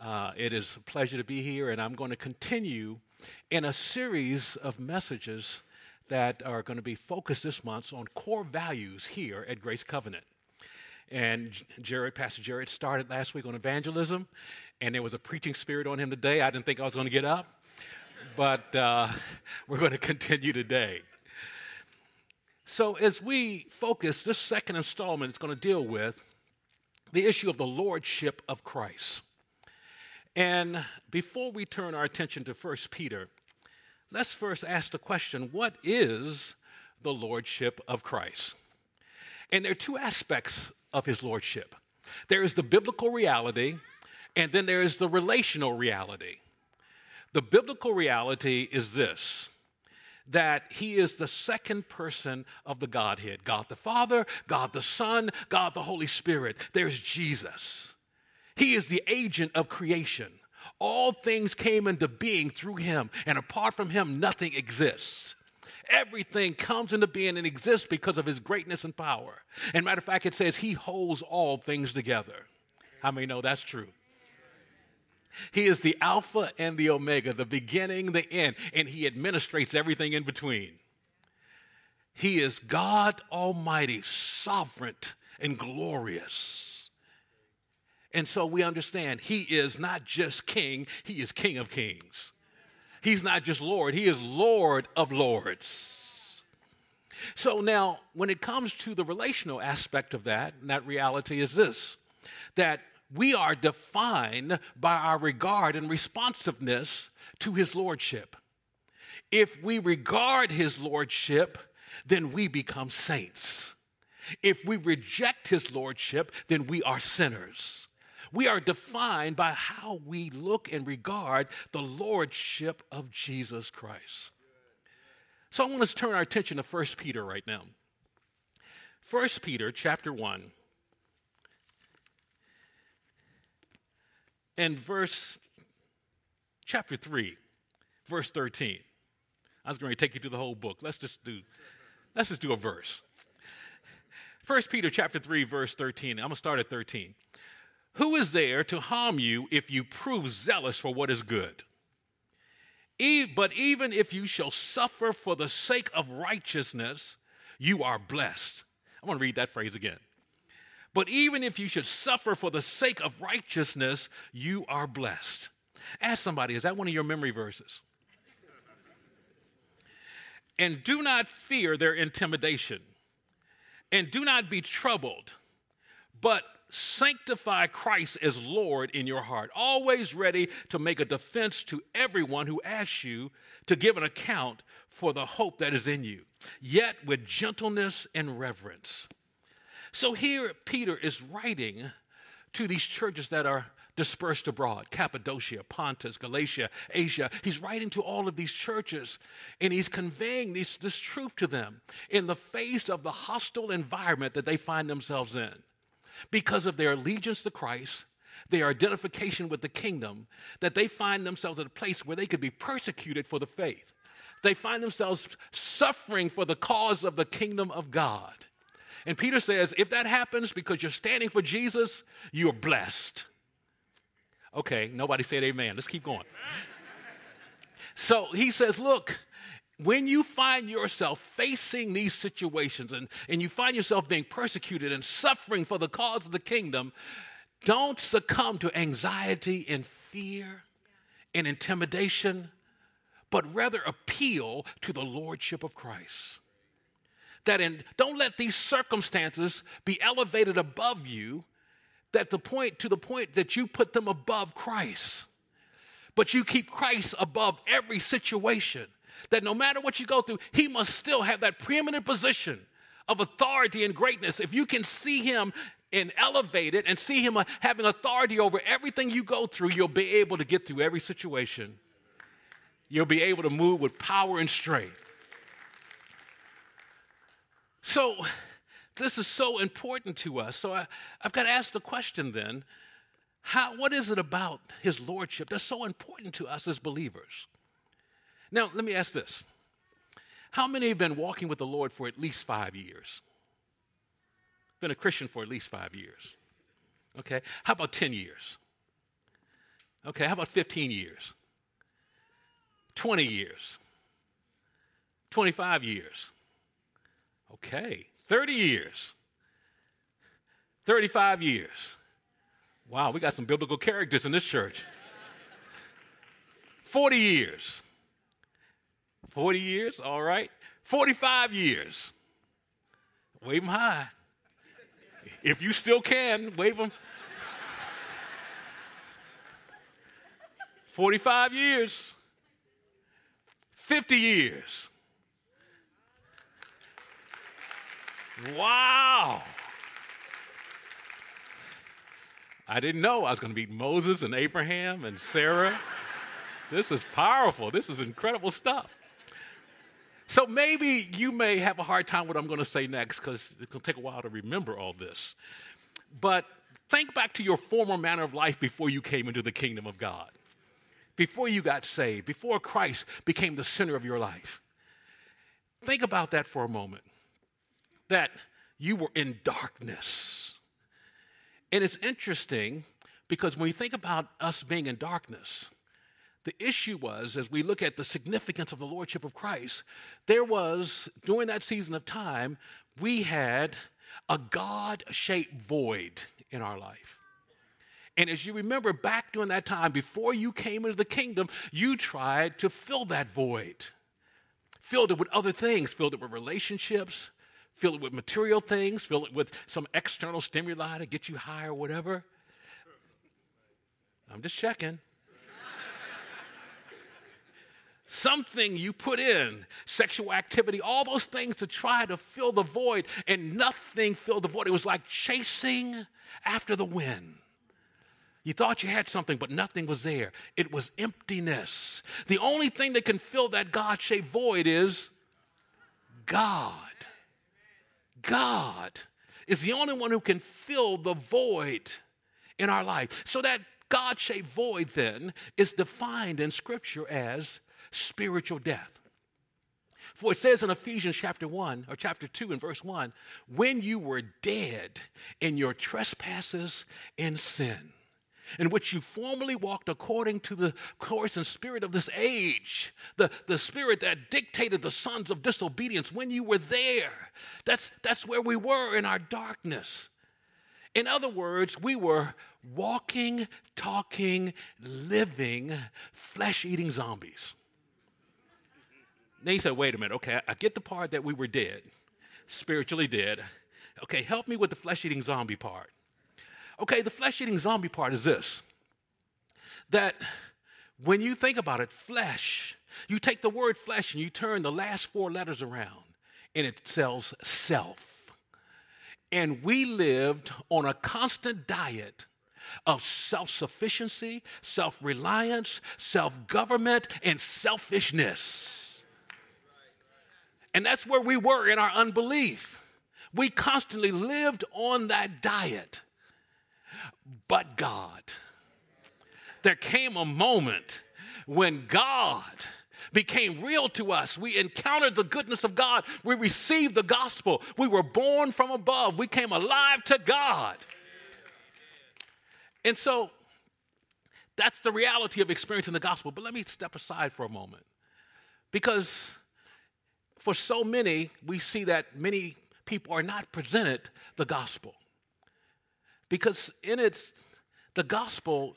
Uh, it is a pleasure to be here, and I'm going to continue in a series of messages that are going to be focused this month on core values here at Grace Covenant. And Jared, Pastor Jared, started last week on evangelism, and there was a preaching spirit on him today. I didn't think I was going to get up, but uh, we're going to continue today. So, as we focus, this second installment is going to deal with the issue of the lordship of Christ. And before we turn our attention to 1 Peter, let's first ask the question what is the lordship of Christ? And there are two aspects of his lordship there is the biblical reality, and then there is the relational reality. The biblical reality is this that he is the second person of the Godhead God the Father, God the Son, God the Holy Spirit. There's Jesus. He is the agent of creation. All things came into being through him, and apart from him, nothing exists. Everything comes into being and exists because of his greatness and power. And matter of fact, it says he holds all things together. How many know that's true? He is the Alpha and the Omega, the beginning, the end, and He administrates everything in between. He is God Almighty, sovereign and glorious. And so we understand He is not just King, He is King of Kings. He's not just Lord, He is Lord of Lords. So now, when it comes to the relational aspect of that, and that reality is this that we are defined by our regard and responsiveness to his lordship. If we regard his lordship, then we become saints. If we reject his lordship, then we are sinners. We are defined by how we look and regard the lordship of Jesus Christ. So I want us to turn our attention to 1 Peter right now. 1 Peter chapter 1 and verse chapter 3, verse 13. I was going to take you through the whole book. Let's just do let's just do a verse. 1 Peter chapter 3 verse 13. I'm going to start at 13. Who is there to harm you if you prove zealous for what is good? But even if you shall suffer for the sake of righteousness, you are blessed. I want to read that phrase again. But even if you should suffer for the sake of righteousness, you are blessed. Ask somebody, is that one of your memory verses? and do not fear their intimidation, and do not be troubled, but sanctify Christ as Lord in your heart, always ready to make a defense to everyone who asks you to give an account for the hope that is in you, yet with gentleness and reverence so here, Peter is writing to these churches that are dispersed abroad Cappadocia, Pontus, Galatia, Asia. He's writing to all of these churches and he's conveying this, this truth to them in the face of the hostile environment that they find themselves in. Because of their allegiance to Christ, their identification with the kingdom, that they find themselves at a place where they could be persecuted for the faith. They find themselves suffering for the cause of the kingdom of God. And Peter says, if that happens because you're standing for Jesus, you're blessed. Okay, nobody said amen. Let's keep going. So he says, look, when you find yourself facing these situations and, and you find yourself being persecuted and suffering for the cause of the kingdom, don't succumb to anxiety and fear and intimidation, but rather appeal to the lordship of Christ that in don't let these circumstances be elevated above you that the point to the point that you put them above Christ. But you keep Christ above every situation. That no matter what you go through, he must still have that preeminent position of authority and greatness. If you can see him and elevate it and see him uh, having authority over everything you go through, you'll be able to get through every situation. You'll be able to move with power and strength. So, this is so important to us. So, I, have got to ask the question then how, what is it about his lordship that's so important to us as believers? Now, let me ask this How many have been walking with the Lord for at least five years? Been a Christian for at least five years. Okay. How about 10 years? Okay, how about 15 years? 20 years? 25 years? Okay, 30 years? 35 years? Wow, we got some biblical characters in this church. 40 years? 40 years, all right. 45 years? Wave them high. If you still can, wave them. 45 years, 50 years. Wow. I didn't know I was going to meet Moses and Abraham and Sarah. this is powerful. This is incredible stuff. So maybe you may have a hard time what I'm going to say next because it's going to take a while to remember all this. But think back to your former manner of life before you came into the kingdom of God before you got saved, before Christ became the center of your life. Think about that for a moment. That you were in darkness. And it's interesting because when you think about us being in darkness, the issue was, as we look at the significance of the Lordship of Christ, there was, during that season of time, we had a God shaped void in our life. And as you remember back during that time, before you came into the kingdom, you tried to fill that void. Filled it with other things, filled it with relationships, filled it with material things, filled it with some external stimuli to get you high or whatever. I'm just checking. Something you put in, sexual activity, all those things to try to fill the void, and nothing filled the void. It was like chasing after the wind. You thought you had something, but nothing was there. It was emptiness. The only thing that can fill that God shaped void is God. God is the only one who can fill the void in our life. So that God shaped void then is defined in Scripture as spiritual death. For it says in Ephesians chapter 1 or chapter 2 and verse 1 when you were dead in your trespasses and sin in which you formerly walked according to the course and spirit of this age, the, the spirit that dictated the sons of disobedience when you were there. That's, that's where we were in our darkness. In other words, we were walking, talking, living, flesh eating zombies. Then he said, wait a minute, okay, I get the part that we were dead, spiritually dead. Okay, help me with the flesh eating zombie part. Okay, the flesh eating zombie part is this that when you think about it, flesh, you take the word flesh and you turn the last four letters around and it sells self. And we lived on a constant diet of self sufficiency, self reliance, self government, and selfishness. And that's where we were in our unbelief. We constantly lived on that diet but God. There came a moment when God became real to us. We encountered the goodness of God. We received the gospel. We were born from above. We came alive to God. And so that's the reality of experiencing the gospel. But let me step aside for a moment. Because for so many, we see that many people are not presented the gospel. Because in its, the gospel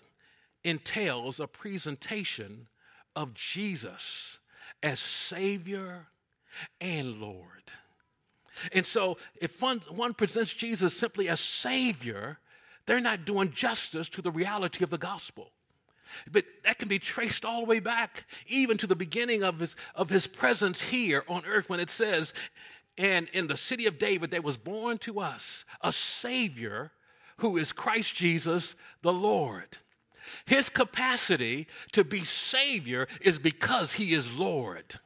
entails a presentation of Jesus as Savior and Lord. And so, if one, one, presents Jesus simply as Savior, they're not doing justice to the reality of the gospel. But that can be traced all the way back, even to the beginning of his, of his presence here on earth, when it says, And in the city of David, there was born to us a Savior who is Christ Jesus the Lord. His capacity to be Savior is because He is Lord.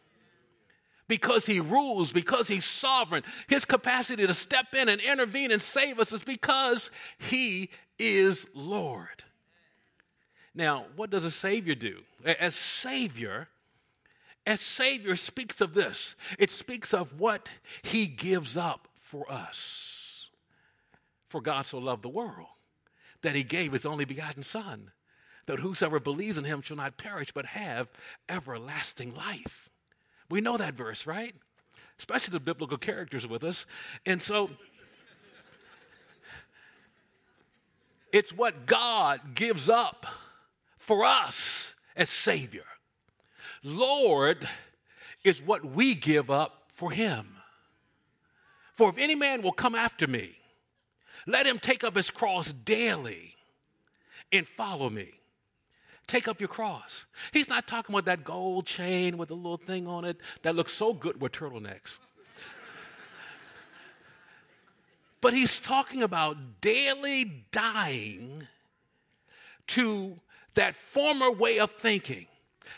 Because He rules, because He's sovereign. His capacity to step in and intervene and save us is because He is Lord. Now, what does a Savior do? As Savior, as Savior speaks of this, it speaks of what He gives up for us. For God so loved the world that he gave his only begotten Son, that whosoever believes in him shall not perish but have everlasting life. We know that verse, right? Especially the biblical characters with us. And so it's what God gives up for us as Savior. Lord is what we give up for Him. For if any man will come after me, let him take up his cross daily and follow me. Take up your cross. He's not talking about that gold chain with a little thing on it that looks so good with turtlenecks. but he's talking about daily dying to that former way of thinking.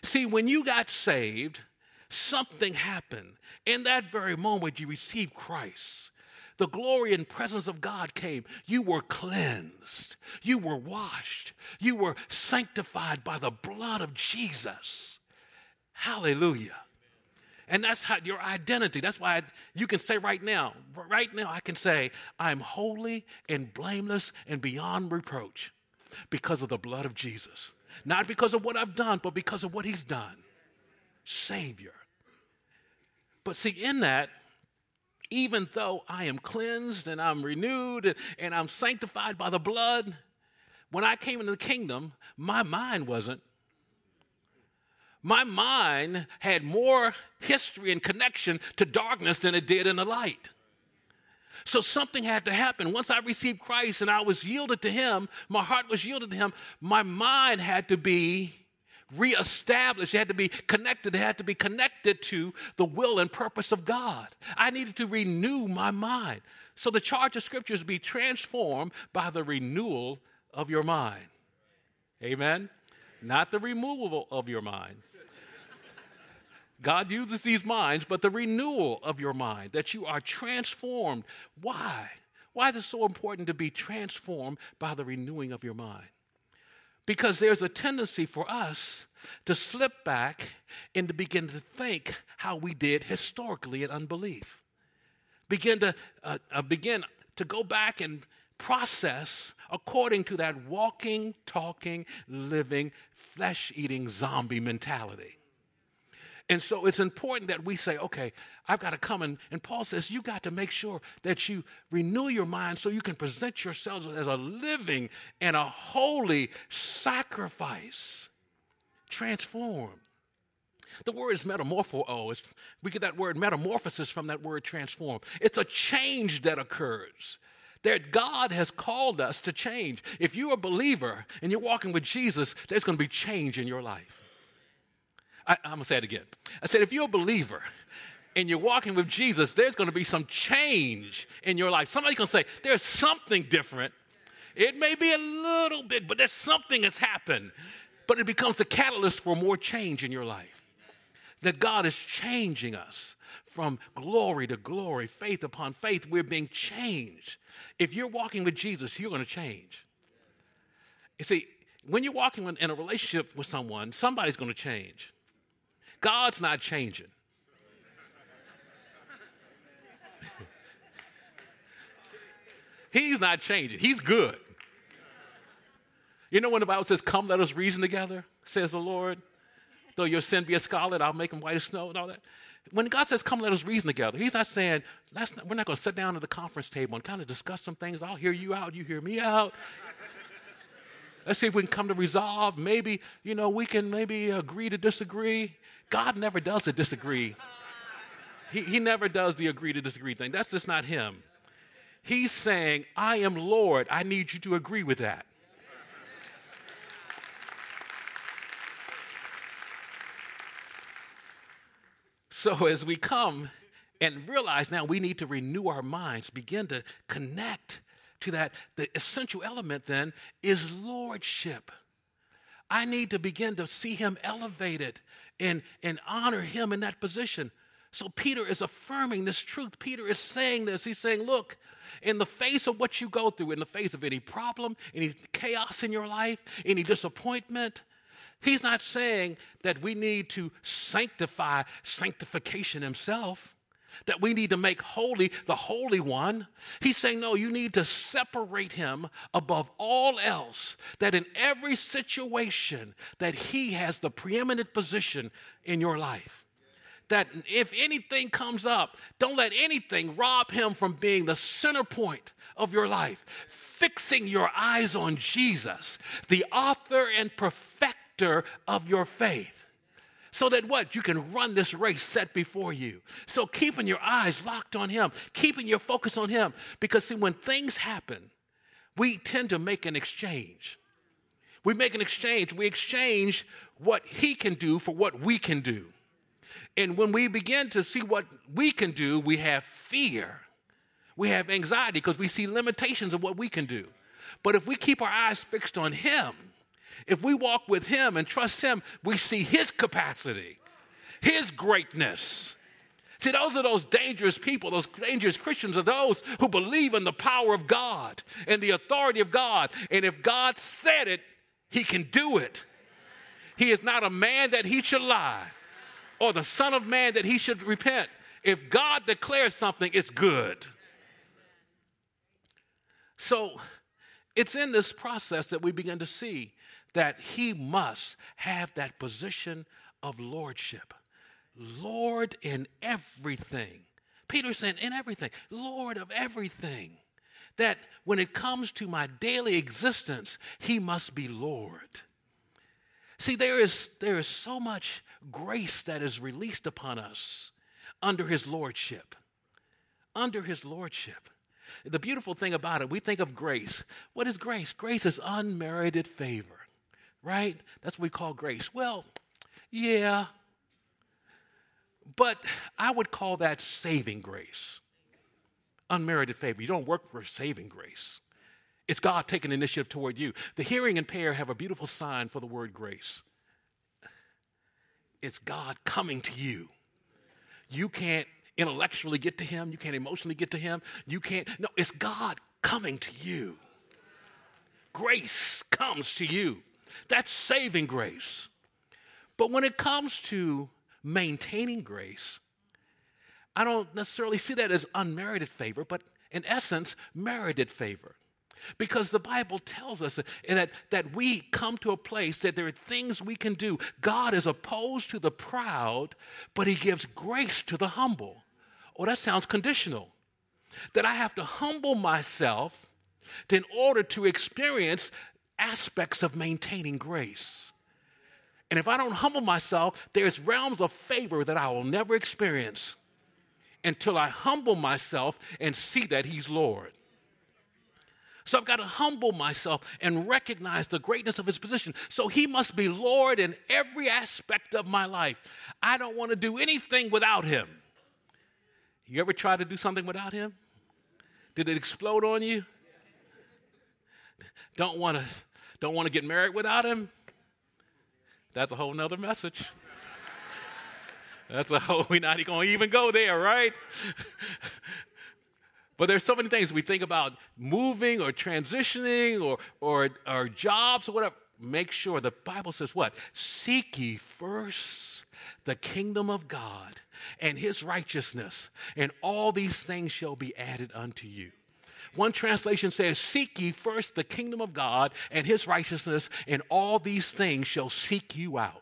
See, when you got saved, something happened. In that very moment, you received Christ the glory and presence of God came, you were cleansed, you were washed, you were sanctified by the blood of Jesus. Hallelujah. And that's how your identity. That's why you can say right now, right now, I can say, I'm holy and blameless and beyond reproach because of the blood of Jesus. Not because of what I've done, but because of what He's done. Savior. But see, in that, even though I am cleansed and I'm renewed and I'm sanctified by the blood, when I came into the kingdom, my mind wasn't. My mind had more history and connection to darkness than it did in the light. So something had to happen. Once I received Christ and I was yielded to Him, my heart was yielded to Him, my mind had to be reestablished. It had to be connected. It had to be connected to the will and purpose of God. I needed to renew my mind. So the charge of Scripture is be transformed by the renewal of your mind. Amen? Not the removal of your mind. God uses these minds, but the renewal of your mind, that you are transformed. Why? Why is it so important to be transformed by the renewing of your mind? Because there's a tendency for us to slip back and to begin to think how we did historically in unbelief. Begin to uh, uh, begin to go back and process according to that walking, talking, living, flesh eating zombie mentality. And so it's important that we say, okay, I've got to come. And, and Paul says, you got to make sure that you renew your mind so you can present yourselves as a living and a holy sacrifice. Transform. The word is metamorpho. Oh, we get that word metamorphosis from that word transform. It's a change that occurs. That God has called us to change. If you're a believer and you're walking with Jesus, there's going to be change in your life. I, am going to say it again. I said, if you're a believer and you're walking with Jesus, there's going to be some change in your life. Somebody's going to say, there's something different. It may be a little bit, but there's something that's happened. But it becomes the catalyst for more change in your life. That God is changing us from glory to glory, faith upon faith. We're being changed. If you're walking with Jesus, you're going to change. You see, when you're walking in a relationship with someone, somebody's going to change. God's not changing. He's not changing. He's good. You know when the Bible says, Come, let us reason together, says the Lord. Though your sin be a scarlet, I'll make them white as snow and all that. When God says, Come, let us reason together, He's not saying, not, We're not going to sit down at the conference table and kind of discuss some things. I'll hear you out, you hear me out. Let's see if we can come to resolve. Maybe, you know, we can maybe agree to disagree. God never does a disagree. He, he never does the agree to disagree thing. That's just not him. He's saying, I am Lord. I need you to agree with that. So as we come and realize now we need to renew our minds, begin to connect to that, the essential element then is lordship. I need to begin to see him elevated and, and honor him in that position. So Peter is affirming this truth. Peter is saying this. He's saying, look, in the face of what you go through, in the face of any problem, any chaos in your life, any disappointment, he's not saying that we need to sanctify sanctification himself. That we need to make holy the Holy One. He's saying, no, you need to separate him above all else, that in every situation that he has the preeminent position in your life. That if anything comes up, don't let anything rob him from being the center point of your life. Fixing your eyes on Jesus, the author and perfecter of your faith so that what? You can run this race set before you. So keeping your eyes locked on Him, keeping your focus on Him. Because see, when things happen, we tend to make an exchange. We make an exchange. We exchange what He can do for what we can do. And when we begin to see what we can do, we have fear. We have anxiety because we see limitations of what we can do. But if we keep our eyes fixed on Him, if we walk with Him and trust Him, we see His capacity, His greatness. See, those are those dangerous people, those dangerous Christians are those who believe in the power of God and the authority of God. And if God said it, He can do it. He is not a man that He should lie, or the Son of Man that He should repent. If God declares something, it's good. So it's in this process that we begin to see that he must have that position of lordship. Lord in everything. Peter said, in everything, Lord of everything. That when it comes to my daily existence, he must be Lord. See, there is, there is so much grace that is released upon us under his lordship. Under his lordship. The beautiful thing about it, we think of grace. What is grace? Grace is unmerited favor right? That's what we call grace. Well, yeah, but I would call that saving grace. Unmerited favor. You don't work for saving grace. It's God taking initiative toward you. The hearing impaired have a beautiful sign for the word grace. It's God coming to you. You can't intellectually get to him, you can't emotionally get to him, you can't. No, it's God coming to you. Grace comes to you. That's saving grace. But when it comes to maintaining grace, I don't necessarily see that as unmerited favor, but in essence, merited favor. Because the Bible tells us that, that we come to a place that there are things we can do. God is opposed to the proud, but He gives grace to the humble. Oh, that sounds conditional. That I have to humble myself in order to experience aspects of maintaining grace. And if I don't humble myself, there's realms of favor that I will never experience until I humble myself and see that He's Lord. So I've got to humble myself and recognize the greatness of his position. So he must be Lord in every aspect of my life. I don't want to do anything without him. You ever try to do something without him? Did it explode on you? Don't want to don't want to get married without him? That's a whole nother message. That's a whole, we're not going to even go there, right? but there's so many things we think about moving or transitioning or, or, or jobs or whatever. Make sure the Bible says what? Seek ye first the kingdom of God and his righteousness, and all these things shall be added unto you. One translation says, Seek ye first the kingdom of God and his righteousness, and all these things shall seek you out.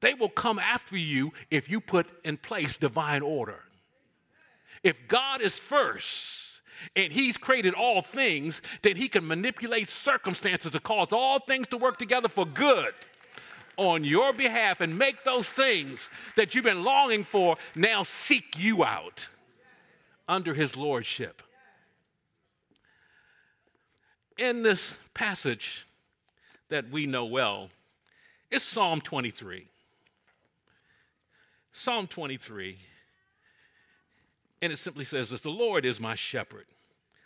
They will come after you if you put in place divine order. If God is first, and he's created all things, then he can manipulate circumstances to cause all things to work together for good on your behalf and make those things that you've been longing for now seek you out under his lordship. In this passage that we know well, is Psalm 23. Psalm 23, and it simply says this The Lord is my shepherd.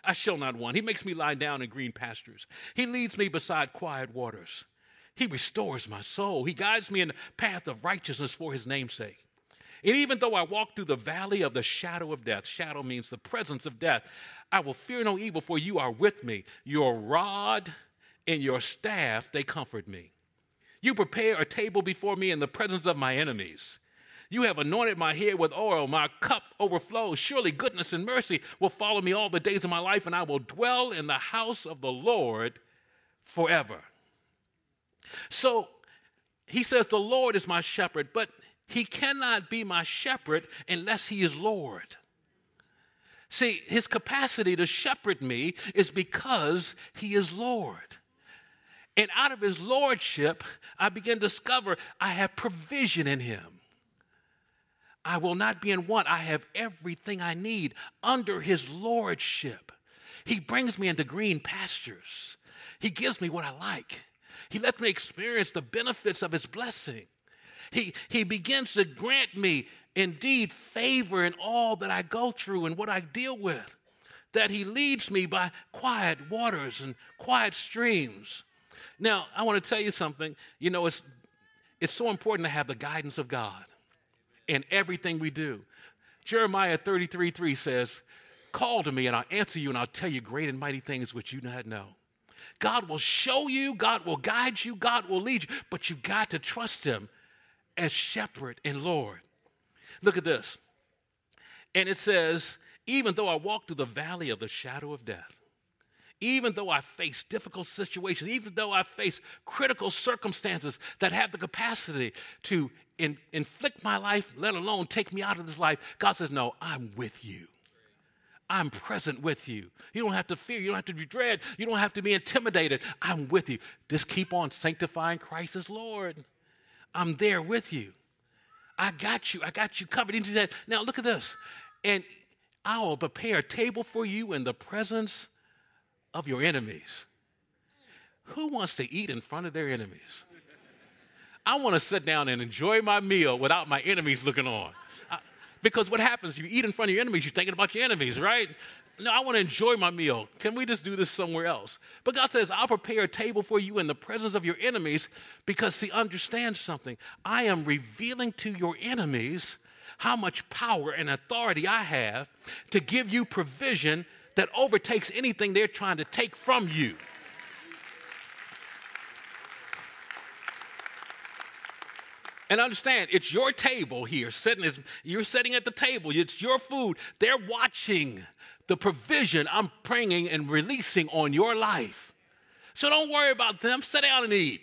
I shall not want. He makes me lie down in green pastures. He leads me beside quiet waters. He restores my soul. He guides me in the path of righteousness for his name'sake. And even though I walk through the valley of the shadow of death, shadow means the presence of death, I will fear no evil, for you are with me. Your rod and your staff, they comfort me. You prepare a table before me in the presence of my enemies. You have anointed my head with oil, my cup overflows. Surely goodness and mercy will follow me all the days of my life, and I will dwell in the house of the Lord forever. So he says, The Lord is my shepherd, but he cannot be my shepherd unless he is Lord. See, his capacity to shepherd me is because he is Lord. And out of his lordship, I begin to discover I have provision in him. I will not be in want. I have everything I need under his lordship. He brings me into green pastures. He gives me what I like. He lets me experience the benefits of his blessing. He, he begins to grant me indeed favor in all that I go through and what I deal with. That he leads me by quiet waters and quiet streams. Now, I want to tell you something. You know, it's, it's so important to have the guidance of God in everything we do. Jeremiah 33 3 says, Call to me and I'll answer you and I'll tell you great and mighty things which you not know. God will show you, God will guide you, God will lead you, but you've got to trust Him as shepherd and Lord. Look at this. And it says, Even though I walk through the valley of the shadow of death, even though I face difficult situations, even though I face critical circumstances that have the capacity to in, inflict my life, let alone take me out of this life, God says, No, I'm with you. I'm present with you. You don't have to fear. You don't have to be dread. You don't have to be intimidated. I'm with you. Just keep on sanctifying Christ as Lord. I'm there with you. I got you. I got you covered. And he said, Now look at this. And I will prepare a table for you in the presence of your enemies. Who wants to eat in front of their enemies? I want to sit down and enjoy my meal without my enemies looking on. I, because what happens, you eat in front of your enemies, you're thinking about your enemies, right? No, I want to enjoy my meal. Can we just do this somewhere else? But God says, I'll prepare a table for you in the presence of your enemies because, see, understand something. I am revealing to your enemies how much power and authority I have to give you provision that overtakes anything they're trying to take from you. And understand, it's your table here, sitting. You're sitting at the table. It's your food. They're watching the provision I'm bringing and releasing on your life. So don't worry about them. Sit down and eat.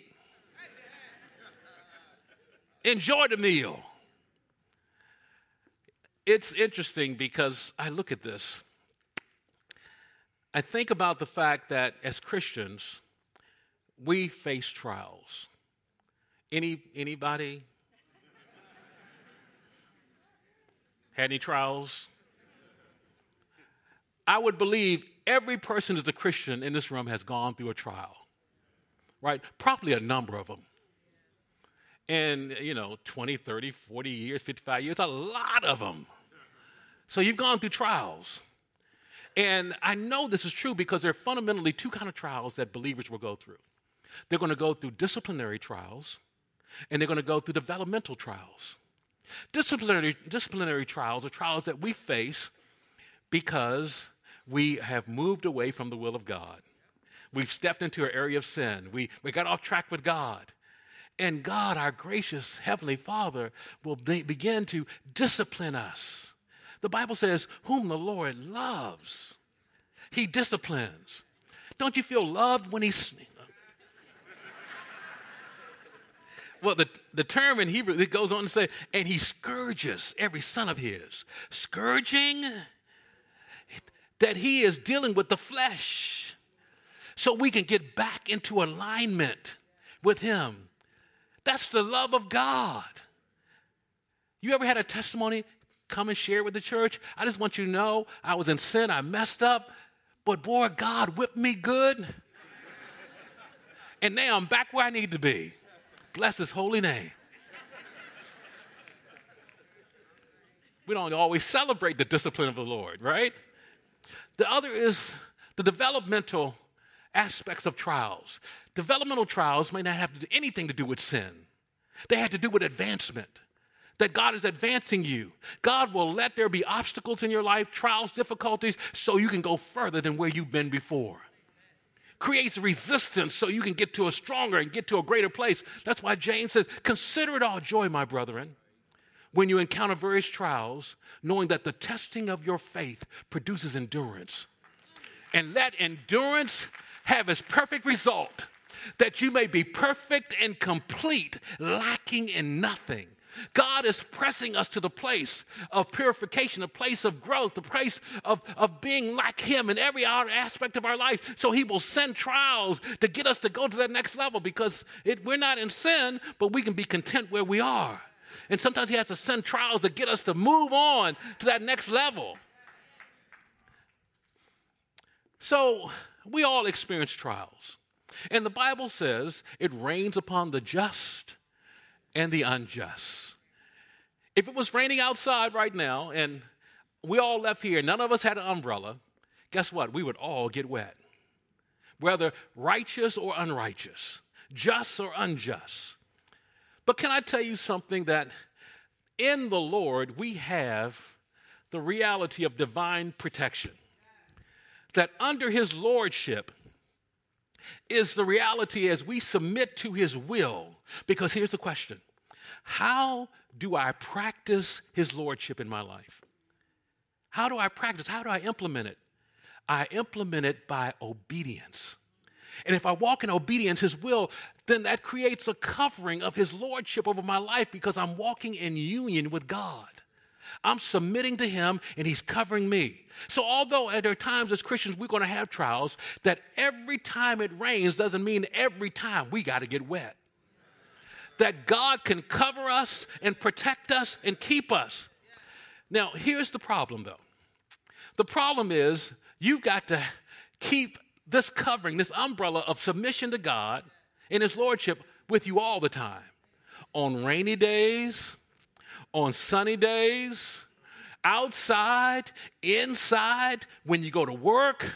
Enjoy the meal. It's interesting because I look at this I think about the fact that as Christians, we face trials. Any anybody had any trials? I would believe every person as a Christian in this room has gone through a trial. Right? Probably a number of them. And, you know, 20, 30, 40 years, 55 years, a lot of them. So you've gone through trials. And I know this is true because there are fundamentally two kind of trials that believers will go through. They're going to go through disciplinary trials, and they're going to go through developmental trials. Disciplinary, disciplinary trials are trials that we face because we have moved away from the will of God. We've stepped into an area of sin. We, we got off track with God. And God, our gracious Heavenly Father, will be, begin to discipline us the Bible says, Whom the Lord loves, he disciplines. Don't you feel loved when he's. Well, the, the term in Hebrew, it goes on to say, and he scourges every son of his. Scourging, that he is dealing with the flesh so we can get back into alignment with him. That's the love of God. You ever had a testimony? come and share with the church. I just want you to know I was in sin, I messed up, but boy, God whipped me good. and now I'm back where I need to be. Bless his holy name. We don't always celebrate the discipline of the Lord, right? The other is the developmental aspects of trials. Developmental trials may not have anything to do with sin, they have to do with advancement that God is advancing you. God will let there be obstacles in your life, trials, difficulties, so you can go further than where you've been before. Creates resistance so you can get to a stronger and get to a greater place. That's why James says, Consider it all joy, my brethren, when you encounter various trials, knowing that the testing of your faith produces endurance. And let endurance have its perfect result, that you may be perfect and complete, lacking in nothing. God is pressing us to the place of purification, a place of growth, the place of, of being like Him in every aspect of our life. So He will send trials to get us to go to that next level because it, we're not in sin, but we can be content where we are. And sometimes He has to send trials to get us to move on to that next level. So we all experience trials. And the Bible says it rains upon the just and the unjust. If it was raining outside right now and we all left here, none of us had an umbrella, guess what? We would all get wet. Whether righteous or unrighteous, just or unjust. But can I tell you something that in the Lord we have the reality of divine protection? That under his lordship is the reality as we submit to his will. Because here's the question How do I practice his lordship in my life? How do I practice? How do I implement it? I implement it by obedience. And if I walk in obedience, His will, then that creates a covering of His Lordship over my life because I'm walking in union with God. I'm submitting to Him and He's covering me. So, although there are times as Christians we're going to have trials, that every time it rains doesn't mean every time we got to get wet. That God can cover us and protect us and keep us. Now, here's the problem though the problem is you've got to keep this covering, this umbrella of submission to God and His Lordship with you all the time. On rainy days, on sunny days, outside, inside, when you go to work,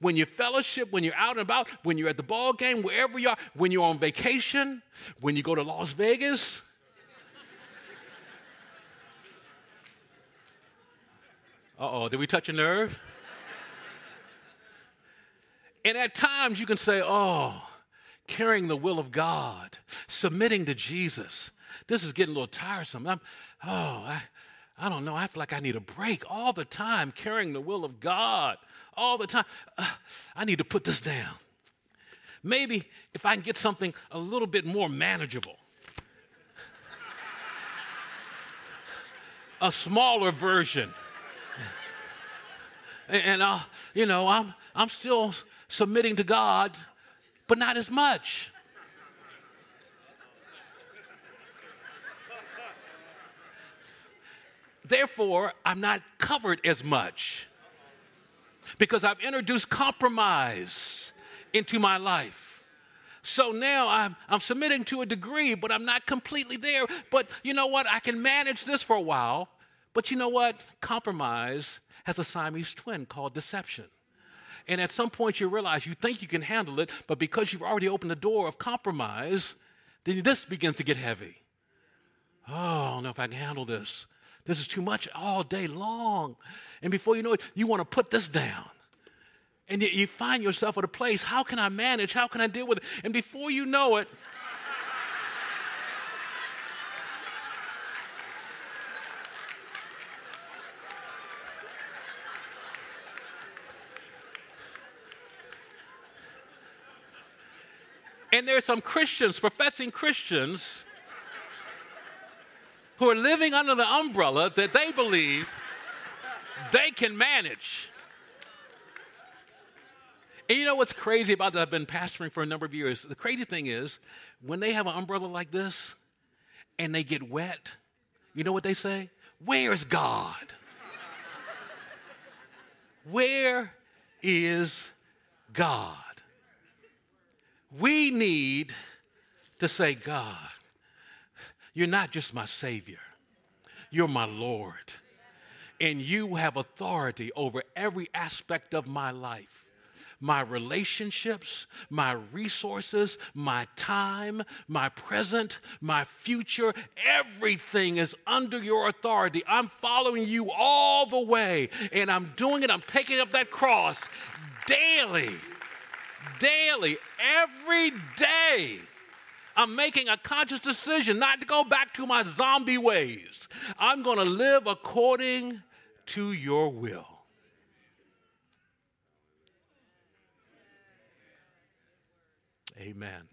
when you fellowship, when you're out and about, when you're at the ball game, wherever you are, when you're on vacation, when you go to Las Vegas. Uh oh, did we touch a nerve? And at times you can say, oh, carrying the will of God, submitting to Jesus. This is getting a little tiresome. I'm, oh, I, I don't know. I feel like I need a break all the time, carrying the will of God all the time. Uh, I need to put this down. Maybe if I can get something a little bit more manageable, a smaller version. And I'll, you know, I'm, I'm still submitting to God, but not as much. Therefore, I'm not covered as much because I've introduced compromise into my life. So now I'm, I'm submitting to a degree, but I'm not completely there. But you know what? I can manage this for a while. But you know what? Compromise has a Siamese twin called deception. And at some point, you realize you think you can handle it, but because you've already opened the door of compromise, then this begins to get heavy. Oh, I don't know if I can handle this. This is too much all day long. And before you know it, you want to put this down. And you find yourself at a place how can I manage? How can I deal with it? And before you know it, And there are some Christians, professing Christians, who are living under the umbrella that they believe they can manage. And you know what's crazy about that? I've been pastoring for a number of years. The crazy thing is, when they have an umbrella like this and they get wet, you know what they say? Where's God? Where is God? We need to say, God, you're not just my Savior, you're my Lord. And you have authority over every aspect of my life my relationships, my resources, my time, my present, my future. Everything is under your authority. I'm following you all the way, and I'm doing it. I'm taking up that cross daily daily, every day. I'm making a conscious decision not to go back to my zombie ways. I'm going to live according to your will. Amen.